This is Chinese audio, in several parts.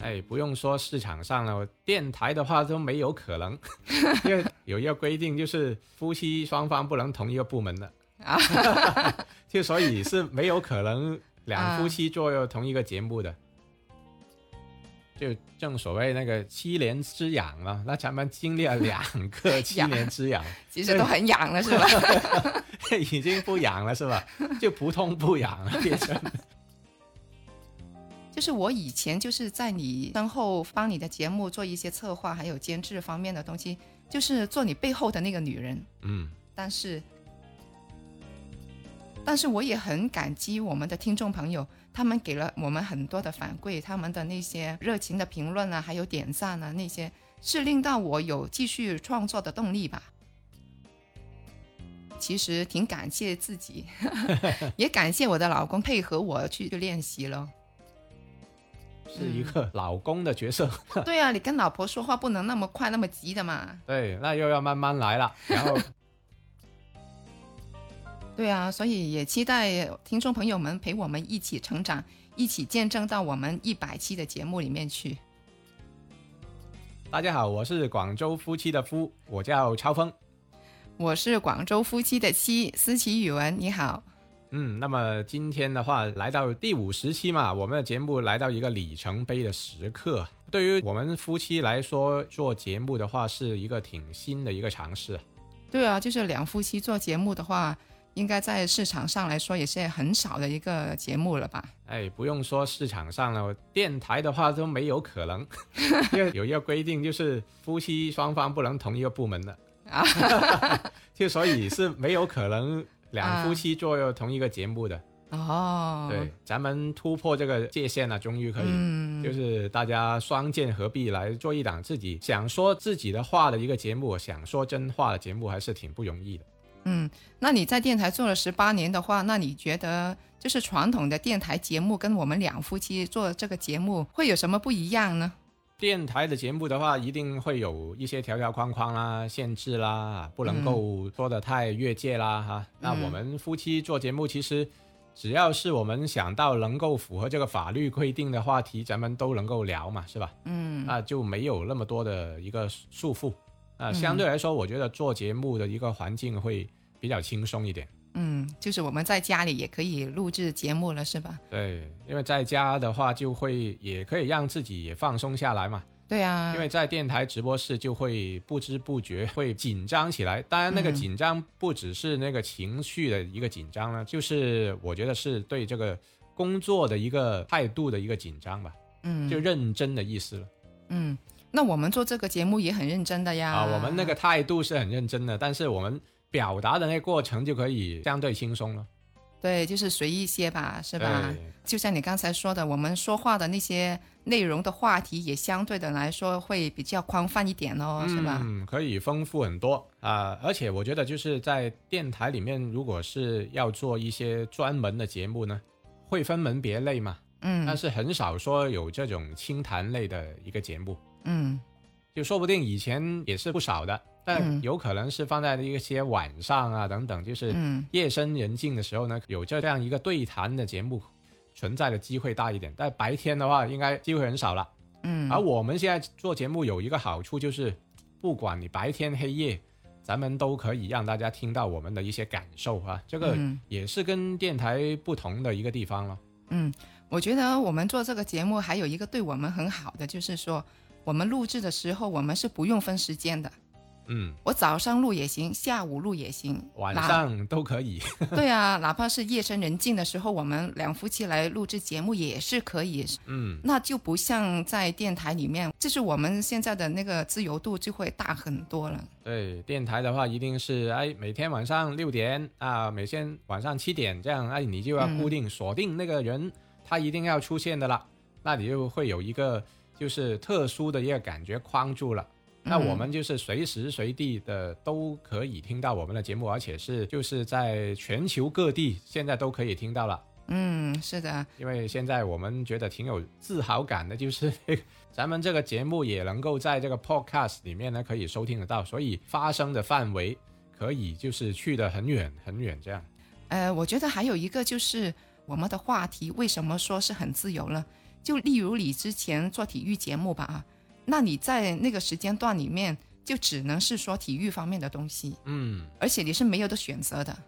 哎，不用说市场上了，电台的话都没有可能，因为有一个规定，就是夫妻双方不能同一个部门的啊，就所以是没有可能两夫妻做同一个节目的。就正所谓那个七年之痒了，那咱们经历了两个 七年之痒，其实都很痒了，是吧？已经不痒了，是吧？就不痛不痒了，变成。就是我以前就是在你身后帮你的节目做一些策划，还有监制方面的东西，就是做你背后的那个女人。嗯。但是，但是我也很感激我们的听众朋友，他们给了我们很多的反馈，他们的那些热情的评论啊，还有点赞啊，那些是令到我有继续创作的动力吧。其实挺感谢自己，也感谢我的老公配合我去练习了。是一个 老公的角色。对啊，你跟老婆说话不能那么快那么急的嘛。对，那又要慢慢来了。然后，对啊，所以也期待听众朋友们陪我们一起成长，一起见证到我们一百期的节目里面去。大家好，我是广州夫妻的夫，我叫超峰。我是广州夫妻的妻，思琪语文，你好。嗯，那么今天的话来到第五十期嘛，我们的节目来到一个里程碑的时刻。对于我们夫妻来说，做节目的话是一个挺新的一个尝试。对啊，就是两夫妻做节目的话，应该在市场上来说也是很少的一个节目了吧？哎，不用说市场上了，电台的话都没有可能，因为有一个规定，就是夫妻双方不能同一个部门的 啊，就所以是没有可能。两夫妻做同一个节目的。哦，对，咱们突破这个界限了，终于可以，就是大家双剑合璧来做一档自己想说自己的话的一个节目，想说真话的节目，还是挺不容易的。嗯，那你在电台做了十八年的话，那你觉得就是传统的电台节目跟我们两夫妻做这个节目会有什么不一样呢？电台的节目的话，一定会有一些条条框框啦、限制啦，不能够说的太越界啦，哈。那我们夫妻做节目，其实只要是我们想到能够符合这个法律规定的话题，咱们都能够聊嘛，是吧？嗯，那就没有那么多的一个束缚啊。相对来说，我觉得做节目的一个环境会比较轻松一点。嗯，就是我们在家里也可以录制节目了，是吧？对，因为在家的话，就会也可以让自己也放松下来嘛。对啊，因为在电台直播室就会不知不觉会紧张起来。当然，那个紧张不只是那个情绪的一个紧张呢，就是我觉得是对这个工作的一个态度的一个紧张吧。嗯，就认真的意思了。嗯，那我们做这个节目也很认真的呀。啊，我们那个态度是很认真的，但是我们。表达的那个过程就可以相对轻松了，对，就是随意些吧，是吧？就像你刚才说的，我们说话的那些内容的话题也相对的来说会比较宽泛一点哦，是吧？嗯，可以丰富很多啊！而且我觉得就是在电台里面，如果是要做一些专门的节目呢，会分门别类嘛，嗯，但是很少说有这种清谈类的一个节目，嗯，就说不定以前也是不少的。但有可能是放在一些晚上啊等等，就是夜深人静的时候呢，有这样一个对谈的节目存在的机会大一点。但白天的话，应该机会很少了。嗯，而我们现在做节目有一个好处就是，不管你白天黑夜，咱们都可以让大家听到我们的一些感受啊。这个也是跟电台不同的一个地方了。嗯，我觉得我们做这个节目还有一个对我们很好的，就是说我们录制的时候，我们是不用分时间的。嗯，我早上录也行，下午录也行，晚上都可以。对啊，哪怕是夜深人静的时候，我们两夫妻来录制节目也是可以。嗯，那就不像在电台里面，就是我们现在的那个自由度就会大很多了。对，电台的话一定是哎，每天晚上六点啊，每天晚上七点这样，哎，你就要固定锁定那个人，他一定要出现的了，那你就会有一个就是特殊的一个感觉框住了。那我们就是随时随地的都可以听到我们的节目，而且是就是在全球各地现在都可以听到了。嗯，是的，因为现在我们觉得挺有自豪感的，就是咱们这个节目也能够在这个 Podcast 里面呢可以收听得到，所以发声的范围可以就是去的很远很远这样。呃，我觉得还有一个就是我们的话题为什么说是很自由呢？就例如你之前做体育节目吧啊，那你在那个时间段里面就只能是说体育方面的东西，嗯，而且你是没有的选择的。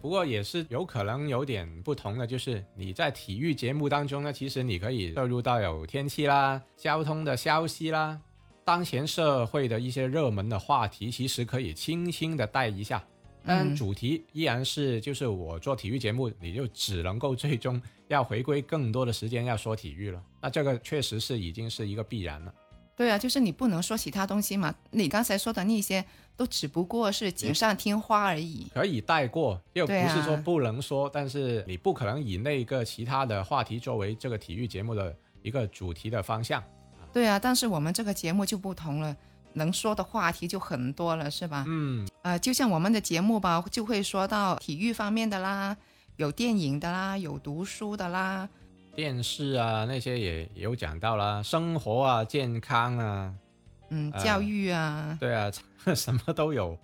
不过也是有可能有点不同的，就是你在体育节目当中呢，其实你可以摄入到有天气啦、交通的消息啦、当前社会的一些热门的话题，其实可以轻轻的带一下。但主题依然是，就是我做体育节目，你就只能够最终要回归更多的时间要说体育了。那这个确实是已经是一个必然了。对啊，就是你不能说其他东西嘛。你刚才说的那些都只不过是锦上添花而已，可以带过，又不是说不能说，但是你不可能以那个其他的话题作为这个体育节目的一个主题的方向。对啊。但是我们这个节目就不同了，能说的话题就很多了，是吧？嗯，呃，就像我们的节目吧，就会说到体育方面的啦，有电影的啦，有读书的啦，电视啊那些也有讲到啦，生活啊、健康啊，嗯，呃教育啊，对啊，什么都有。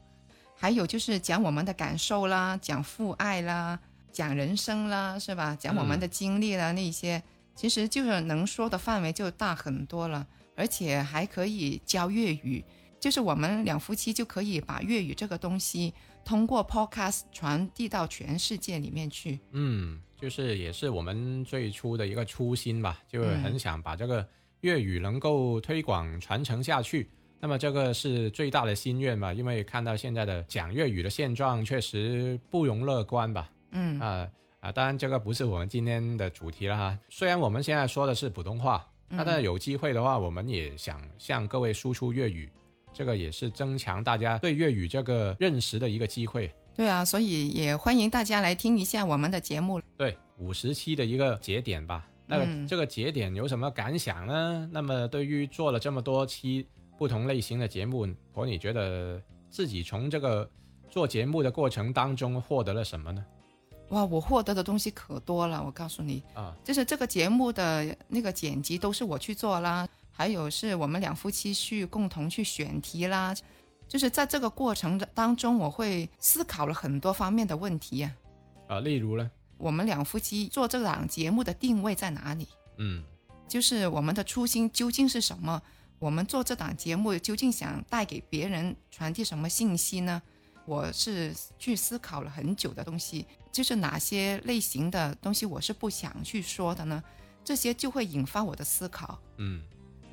还有就是讲我们的感受啦，讲父爱啦，讲人生啦，是吧？讲我们的经历啦，那些其实就是能说的范围就大很多了，而且还可以教粤语，就是我们两夫妻就可以把粤语这个东西通过 Podcast 传递到全世界里面去。嗯，就是也是我们最初的一个初心吧，就是很想把这个粤语能够推广传承下去。那么这个是最大的心愿吧，因为看到现在的讲粤语的现状确实不容乐观吧。嗯啊啊，当然这个不是我们今天的主题了哈。虽然我们现在说的是普通话，那但是有机会的话，我们也想向各位输出粤语，这个也是增强大家对粤语这个认识的一个机会。对啊，所以也欢迎大家来听一下我们的节目。对，五十期的一个节点吧。那个、嗯这个节点有什么感想呢？那么对于做了这么多期不同类型的节目，婆你觉得自己从这个做节目的过程当中获得了什么呢？哇，我获得的东西可多了，我告诉你，啊，就是这个节目的那个剪辑都是我去做啦，还有是我们两夫妻去共同去选题啦，就是在这个过程的当中，我会思考了很多方面的问题呀、啊，例如呢？我们两夫妻做这档节目的定位在哪里？嗯就是我们的初心究竟是什么？我们做这档节目究竟想带给别人传递什么信息呢？我是去思考了很久的东西，就是哪些类型的东西我是不想去说的呢？这些就会引发我的思考。嗯，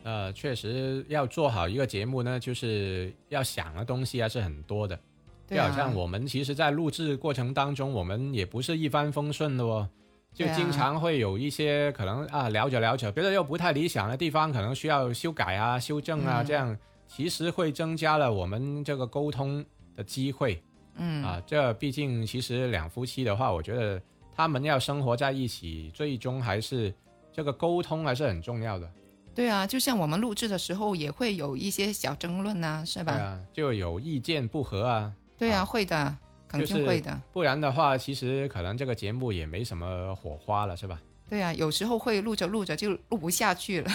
呃，确实要做好一个节目呢，就是要想的东西还是很多的。就好像我们其实，在录制过程当中，我们也不是一帆风顺的哦，就经常会有一些可能啊聊着聊着，觉得又不太理想的地方，可能需要修改啊、修正啊，嗯这样其实会增加了我们这个沟通的机会嗯啊。这毕竟其实两夫妻的话，我觉得他们要生活在一起，最终还是这个沟通还是很重要的。对啊，就像我们录制的时候也会有一些小争论呐、是吧？对啊，就有意见不合啊，对啊，啊会的，肯定会的。不然的话，其实可能这个节目也没什么火花了，是吧？对啊，有时候会录着录着就录不下去了。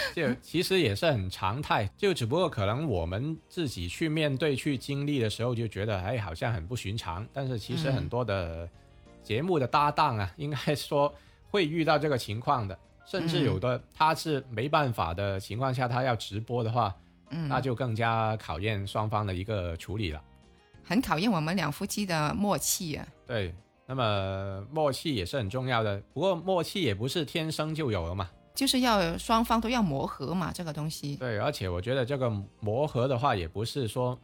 就其实也是很常态，就只不过可能我们自己去面对、去经历的时候，就觉得哎，好像很不寻常。但是其实嗯很多的节目的搭档啊，应该说会遇到这个情况的，甚至嗯有的他是没办法的情况下，他要直播的话，嗯，那就更加考验双方的一个处理了。很考验我们两夫妻的默契啊。对，那么默契也是很重要的，不过默契也不是天生就有了嘛。就是要双方都要磨合嘛，这个东西。对，而且我觉得这个磨合的话，也不是说，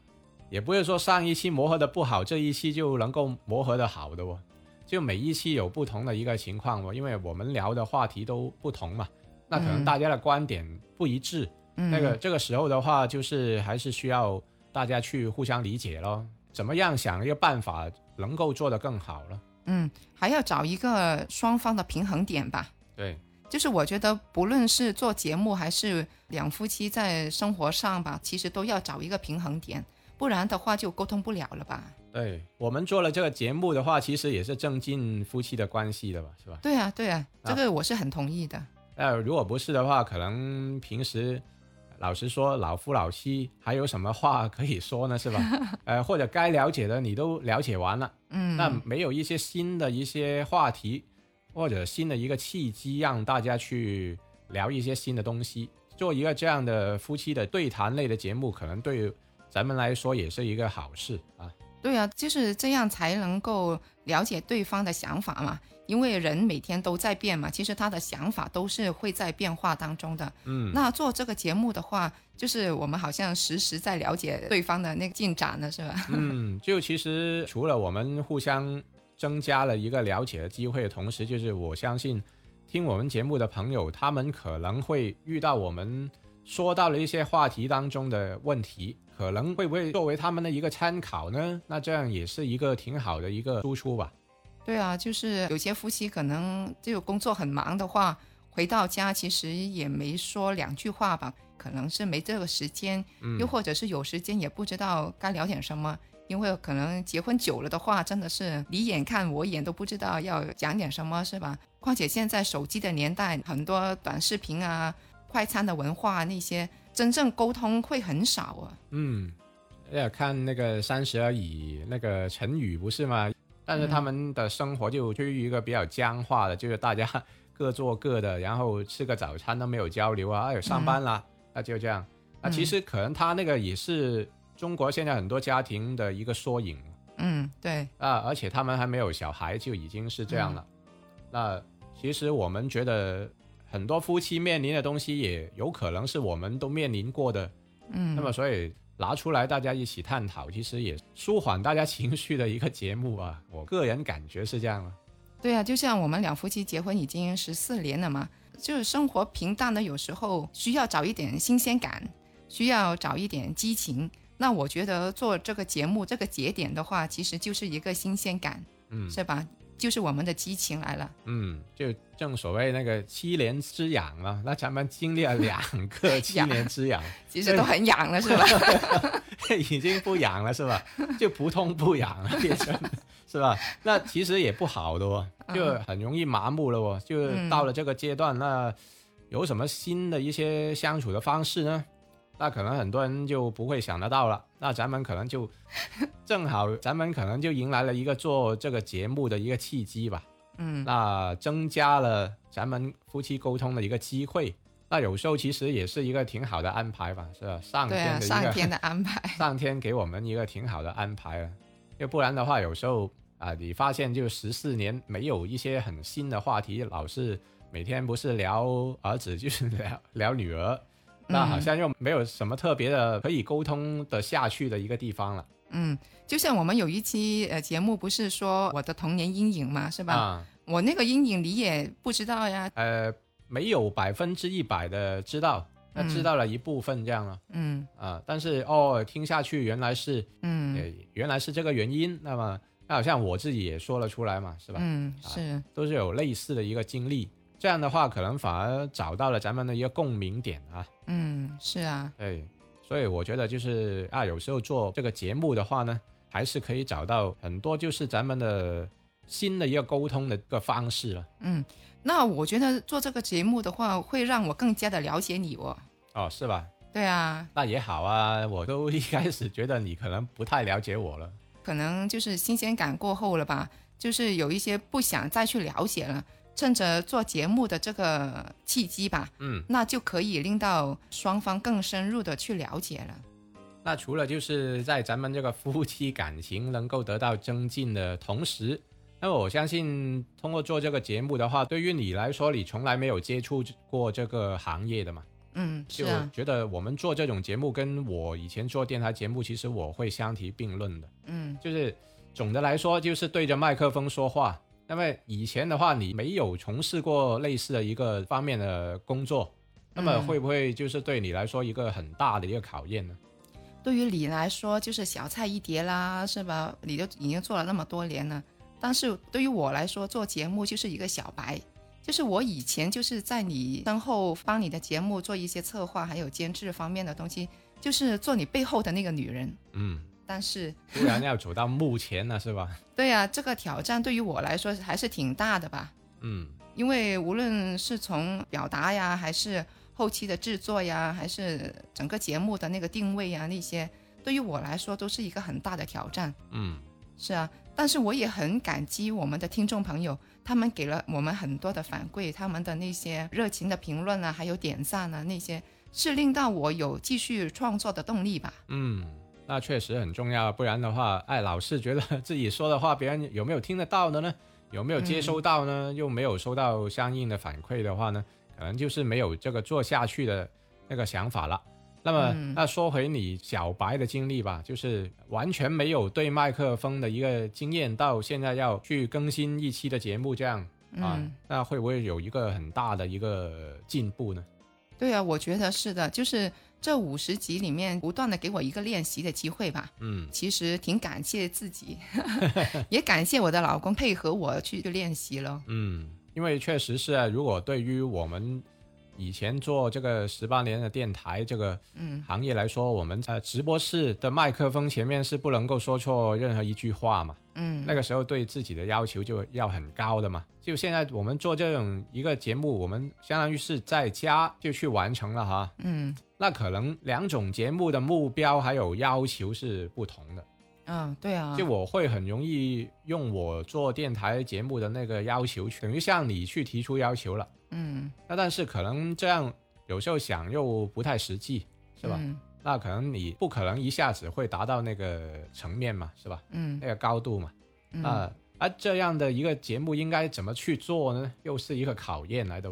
也不是说上一期磨合的不好，这一期就能够磨合的好的哦。就每一期有不同的一个情况哦，因为我们聊的话题都不同嘛，那可能嗯大家的观点不一致，嗯，那个这个时候的话，就是还是需要大家去互相理解咯，怎么样想一个办法能够做得更好了。嗯，还要找一个双方的平衡点吧。对，就是我觉得，不论是做节目还是两夫妻在生活上吧，其实都要找一个平衡点，不然的话就沟通不了了吧？对我们做了这个节目的话，其实也是增进夫妻的关系的吧，是吧？对啊，对啊，啊这个我是很同意的。那如果不是的话，可能平时老实说，老夫老妻还有什么话可以说呢？是吧？呃，或者该了解的你都了解完了，嗯，那没有一些新的一些话题或者新的一个契机，让大家去聊一些新的东西。做一个这样的夫妻的对谈类的节目，可能对咱们来说也是一个好事啊。对啊，就是这样才能够了解对方的想法嘛。因为人每天都在变嘛，其实他的想法都是会在变化当中的。嗯，那做这个节目的话，就是我们好像时时在了解对方的那个进展呢，是吧？嗯，就其实除了我们互相增加了一个了解的机会，同时就是我相信听我们节目的朋友，他们可能会遇到我们说到了一些话题当中的问题，可能会不会作为他们的一个参考呢？那这样也是一个挺好的一个输出吧。对啊，就是有些夫妻可能就工作很忙的话，回到家其实也没说两句话吧，可能是没这个时间，又或者是有时间也不知道该聊点什么，因为可能结婚久了的话，真的是你眼看我眼都不知道要讲点什么，是吧？况且现在手机的年代，很多短视频啊、快餐的文化那些，真正沟通会很少啊。嗯，要看那个《三十而已》那个成语不是吗？但是他们的生活就趋于一个比较僵化的，就是大家各做各的，然后吃个早餐都没有交流啊，哎，上班了，那就这样。那其实可能他那个也是中国现在很多家庭的一个缩影。嗯，对。啊，而且他们还没有小孩就已经是这样了。那其实我们觉得很多夫妻面临的东西，也有可能是我们都面临过的。嗯。那么所以。拿出来大家一起探讨，其实也舒缓大家情绪的一个节目啊。我个人感觉是这样啊。对啊，就像我们两夫妻结婚已经十四年了嘛，就是生活平淡的，有时候需要找一点新鲜感，需要找一点激情。那我觉得做这个节目这个节点的话，其实就是一个新鲜感，嗯，是吧？就是我们的激情来了。嗯，就正所谓那个七年之痒嘛，那咱们经历了 两个七年之痒，其实都很痒了，是吧？已经不痒了，是吧？就不痛不痒了，变成是吧？那其实也不好的哦，就很容易麻木了哦。就到了这个阶段，那有什么新的一些相处的方式呢？那可能很多人就不会想得到了。那咱们可能就正好，咱们可能就迎来了一个做这个节目的一个契机吧。嗯，那增加了咱们夫妻沟通的一个机会。那有时候其实也是一个挺好的安排吧，是吧？上天的一个上天的安排，上天给我们一个挺好的安排啊。要不然的话，有时候啊，你发现就十四年没有一些很新的话题，老是每天不是聊儿子就是聊聊女儿。那好像又没有什么特别的可以沟通的下去的一个地方了。嗯，就像我们有一期呃节目，不是说我的童年阴影嘛，是吧？啊，我那个阴影你也不知道呀。呃，没有百分之一百的知道，那知道了一部分这样了。嗯。啊，但是哦，听下去原来是，嗯，原来是这个原因。那么，那好像我自己也说了出来嘛，是吧？嗯，是，都是有类似的一个经历。这样的话，可能反而找到了咱们的一个共鸣点啊。嗯，是啊。对，所以我觉得就是啊，有时候做这个节目的话呢，还是可以找到很多就是咱们的新的一个沟通的一个方式了。嗯，那我觉得做这个节目的话，会让我更加的了解你哦。哦，是吧？对啊。那也好啊，我都一开始觉得你可能不太了解我了。可能就是新鲜感过后了吧，就是有一些不想再去了解了。趁着做节目的这个契机吧，嗯，那就可以令到双方更深入的去了解了。那除了就是在咱们这个夫妻感情能够得到增进的同时，那么我相信通过做这个节目的话，对于你来说，你从来没有接触过这个行业的嘛？嗯，就觉得我们做这种节目跟我以前做电台节目，其实我会相提并论的。嗯，就是总的来说，就是对着麦克风说话。那么以前的话，你没有从事过类似的一个方面的工作，那么会不会就是对你来说一个很大的一个考验呢？对于你来说，就是小菜一碟啦，是吧？你都已经做了那么多年了，但是对于我来说，做节目就是一个小白，就是我以前就是在你身后帮你的节目做一些策划，还有监制方面的东西，就是做你背后的那个女人。嗯。但是突然要走到目前了，是吧？对呀，这个挑战对于我来说还是挺大的吧。嗯，因为无论是从表达呀，还是后期的制作呀，还是整个节目的那个定位呀，那些对于我来说都是一个很大的挑战。嗯，是啊。但是我也很感激我们的听众朋友，他们给了我们很多的反馈，他们的那些热情的评论啊，还有点赞啊，那些是令到我有继续创作的动力吧。嗯，那确实很重要，不然的话，哎，老是觉得自己说的话，别人有没有听得到的呢？有没有接收到呢？又没有收到相应的反馈的话呢，可能就是没有这个做下去的那个想法了。那么，那说回你小白的经历吧，就是完全没有对麦克风的一个经验，到现在要去更新一期的节目，这样啊，那会不会有一个很大的一个进步呢？对啊，我觉得是的，就是这五十集里面不断的给我一个练习的机会吧。嗯，其实挺感谢自己，也感谢我的老公配合我去练习了。嗯，因为确实是啊，如果对于我们。以前做这个十八年的电台这个行业来说，我们在直播室的麦克风前面是不能够说错任何一句话嘛。嗯，那个时候对自己的要求就要很高的嘛。就现在我们做这种一个节目，我们相当于是在家就去完成了哈。嗯，那可能两种节目的目标还有要求是不同的。嗯，对啊。就我会很容易用我做电台节目的那个要求，等于向你去提出要求了。嗯，那但是可能这样有时候想又不太实际，是吧？那可能你不可能一下子会达到那个层面嘛，是吧？嗯，那个高度嘛。啊，而这样的一个节目应该怎么去做呢？又是一个考验来的。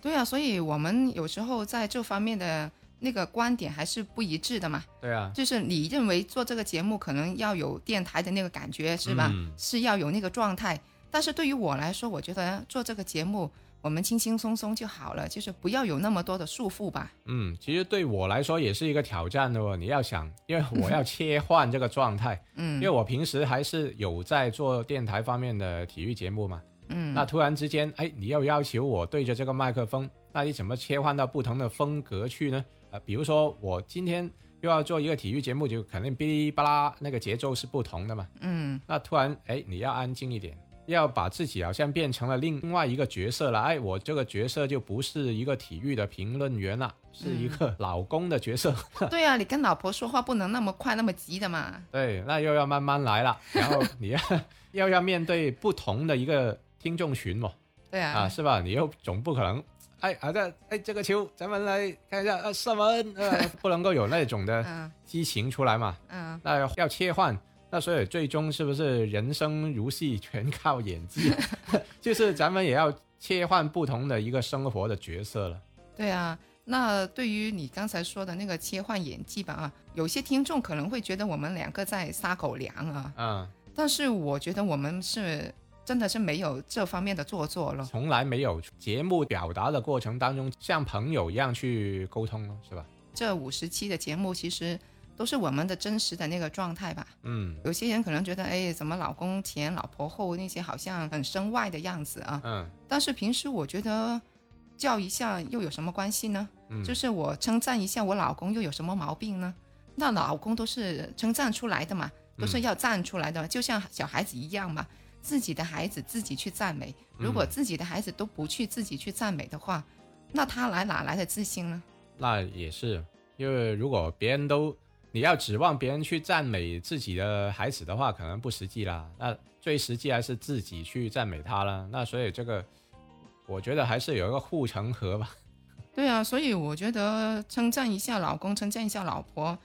对啊，所以我们有时候在这方面的那个观点还是不一致的嘛。对啊，就是你认为做这个节目可能要有电台的那个感觉，是吧？是要有那个状态。但是对于我来说，我觉得做这个节目。我们轻轻松松就好了，就是不要有那么多的束缚吧。嗯，其实对我来说也是一个挑战的哦。你要想，因为我要切换这个状态，嗯，因为我平时还是有在做电台方面的体育节目嘛，嗯，那突然之间，哎，你要要求我对着这个麦克风，那你怎么切换到不同的风格去呢？呃，比如说我今天又要做一个体育节目，就肯定哔哩吧啦，那个节奏是不同的嘛，嗯，那突然，哎，你要安静一点。要把自己好像变成了另外一个角色了，哎，我这个角色就不是一个体育的评论员了，是一个老公的角色。对啊，你跟老婆说话不能那么快那么急的嘛。对，那又要慢慢来了，然后你要 要要面对不同的一个听众群嘛。对啊，啊是吧？你又总不可能，哎，好的，哎，这个球咱们来看一下，呃，射门，呃，不能够有那种的激情出来嘛。嗯，那要切换。那所以最终是不是人生如戏，全靠演技？就是咱们也要切换不同的一个生活的角色了。对啊，那对于你刚才说的那个切换演技吧，啊，有些听众可能会觉得我们两个在撒狗粮啊。嗯。但是我觉得我们是真的是没有这方面的做作了，从来没有节目表达的过程当中像朋友一样去沟通了，是吧？这五十期的节目其实。都是我们的真实的那个状态吧。嗯，有些人可能觉得，哎，怎么老公前老婆后那些好像很身外的样子啊。嗯。但是平时我觉得叫一下又有什么关系呢？嗯。就是我称赞一下我老公又有什么毛病呢？那老公都是称赞出来的嘛，都是要赞出来的，就像小孩子一样嘛，自己的孩子自己去赞美。如果自己的孩子都不去自己去赞美的话，那他来哪来的自信呢？那也是，因为如果别人都。你要指望别人去赞美自己的孩子的话，可能不实际啦。那最实际还是自己去赞美他了。那所以这个，我觉得还是有一个护城河吧。对啊，所以我觉得称赞一下老公，称赞一下老婆，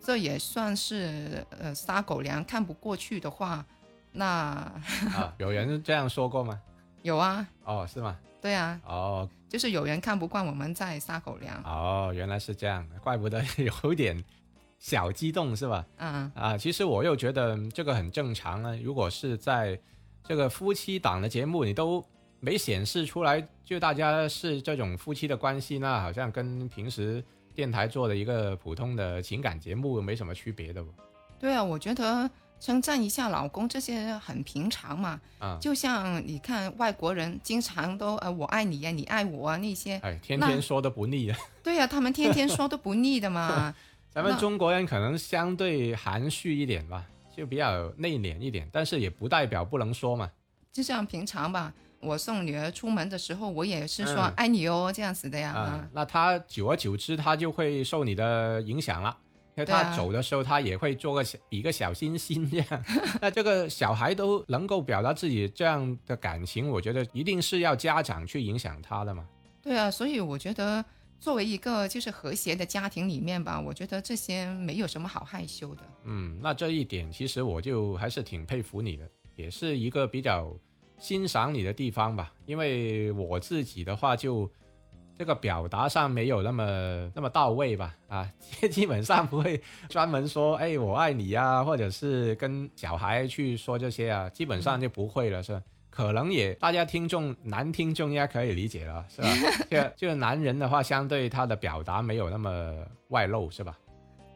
这也算是呃撒狗粮。看不过去的话，那啊，有人这样说过吗？有啊。哦，是吗？对啊。哦，就是有人看不惯我们在撒狗粮。哦，原来是这样，怪不得有点。小激动是吧？嗯啊，其实我又觉得这个很正常啊。如果是在这个夫妻档的节目，你都没显示出来，就大家是这种夫妻的关系，那好像跟平时电台做的一个普通的情感节目没什么区别的不？对啊，我觉得称赞一下老公这些很平常嘛。啊，就像你看外国人经常都呃我爱你呀，你爱我啊那些，哎，天天说都不腻啊。对呀，他们天天说都不腻的嘛。咱们中国人可能相对含蓄一点吧，就比较内敛一点，但是也不代表不能说嘛。就像平常吧，我送女儿出门的时候，我也是说爱你哦这样子的呀。啊，那他久而久之，他就会受你的影响了，他走的时候，他也会做个小比个小心心这样。那这个小孩都能够表达自己这样的感情，我觉得一定是要家长去影响他的嘛。对啊，所以我觉得作为一个就是和谐的家庭里面吧，我觉得这些没有什么好害羞的。嗯，那这一点其实我就还是挺佩服你的，也是一个比较欣赏你的地方吧。因为我自己的话就。这个表达上没有那么那么到位吧，啊，基本上不会专门说，哎，我爱你啊，或者是跟小孩去说这些啊，基本上就不会了，是吧？可能也大家听众男听众应该可以理解了，是吧？就就是男人的话，相对他的表达没有那么外露，是吧？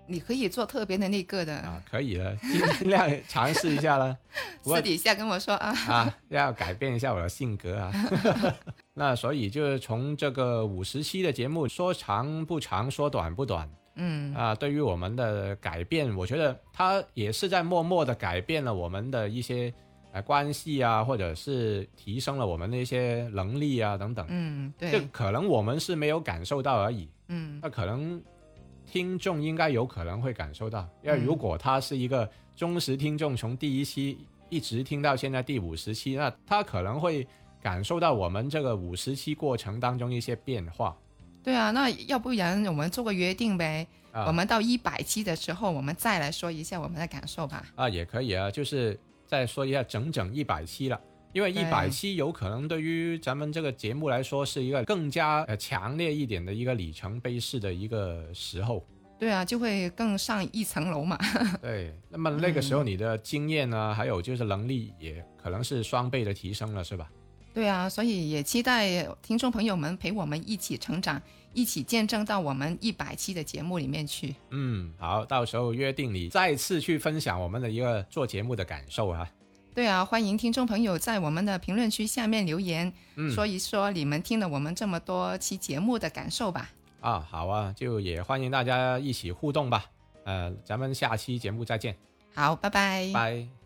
你可以做特别的那个的，啊，可以了，尽量尝试一下了。私底下跟我说啊。啊，要改变一下我的性格啊。那所以就是从这个五十期的节目，说长不长，说短不短，嗯。啊，对于我们的改变，我觉得它也是在默默的改变了我们的一些呃关系啊，或者是提升了我们的一些能力啊等等。嗯，这对，可能我们是没有感受到而已，嗯。那可能听众应该有可能会感受到，因为如果他是一个忠实听众，从第一期一直听到现在第五十期，那他可能会感受到我们这个五十期过程当中一些变化。对啊，那要不然我们做个约定呗，啊我们到一百期的时候，我们再来说一下我们的感受吧。啊，也可以啊，就是再说一下整整一百期了。因为一百对期有可能对于咱们这个节目来说是一个更加呃强烈一点的一个里程碑式的一个时候，对啊，就会更上一层楼嘛。对。那么那个时候你的经验呢，还有就是能力也可能是双倍的提升了，是吧？对啊，所以也期待听众朋友们陪我们一起成长，一起见证到我们一百期的节目里面去。嗯，好，到时候约定你再次去分享我们的一个做节目的感受啊。对啊，欢迎听众朋友在我们的评论区下面留言，嗯说一说你们听了我们这么多期节目的感受吧。啊，好啊，就也欢迎大家一起互动吧。呃，咱们下期节目再见，好，拜拜。拜。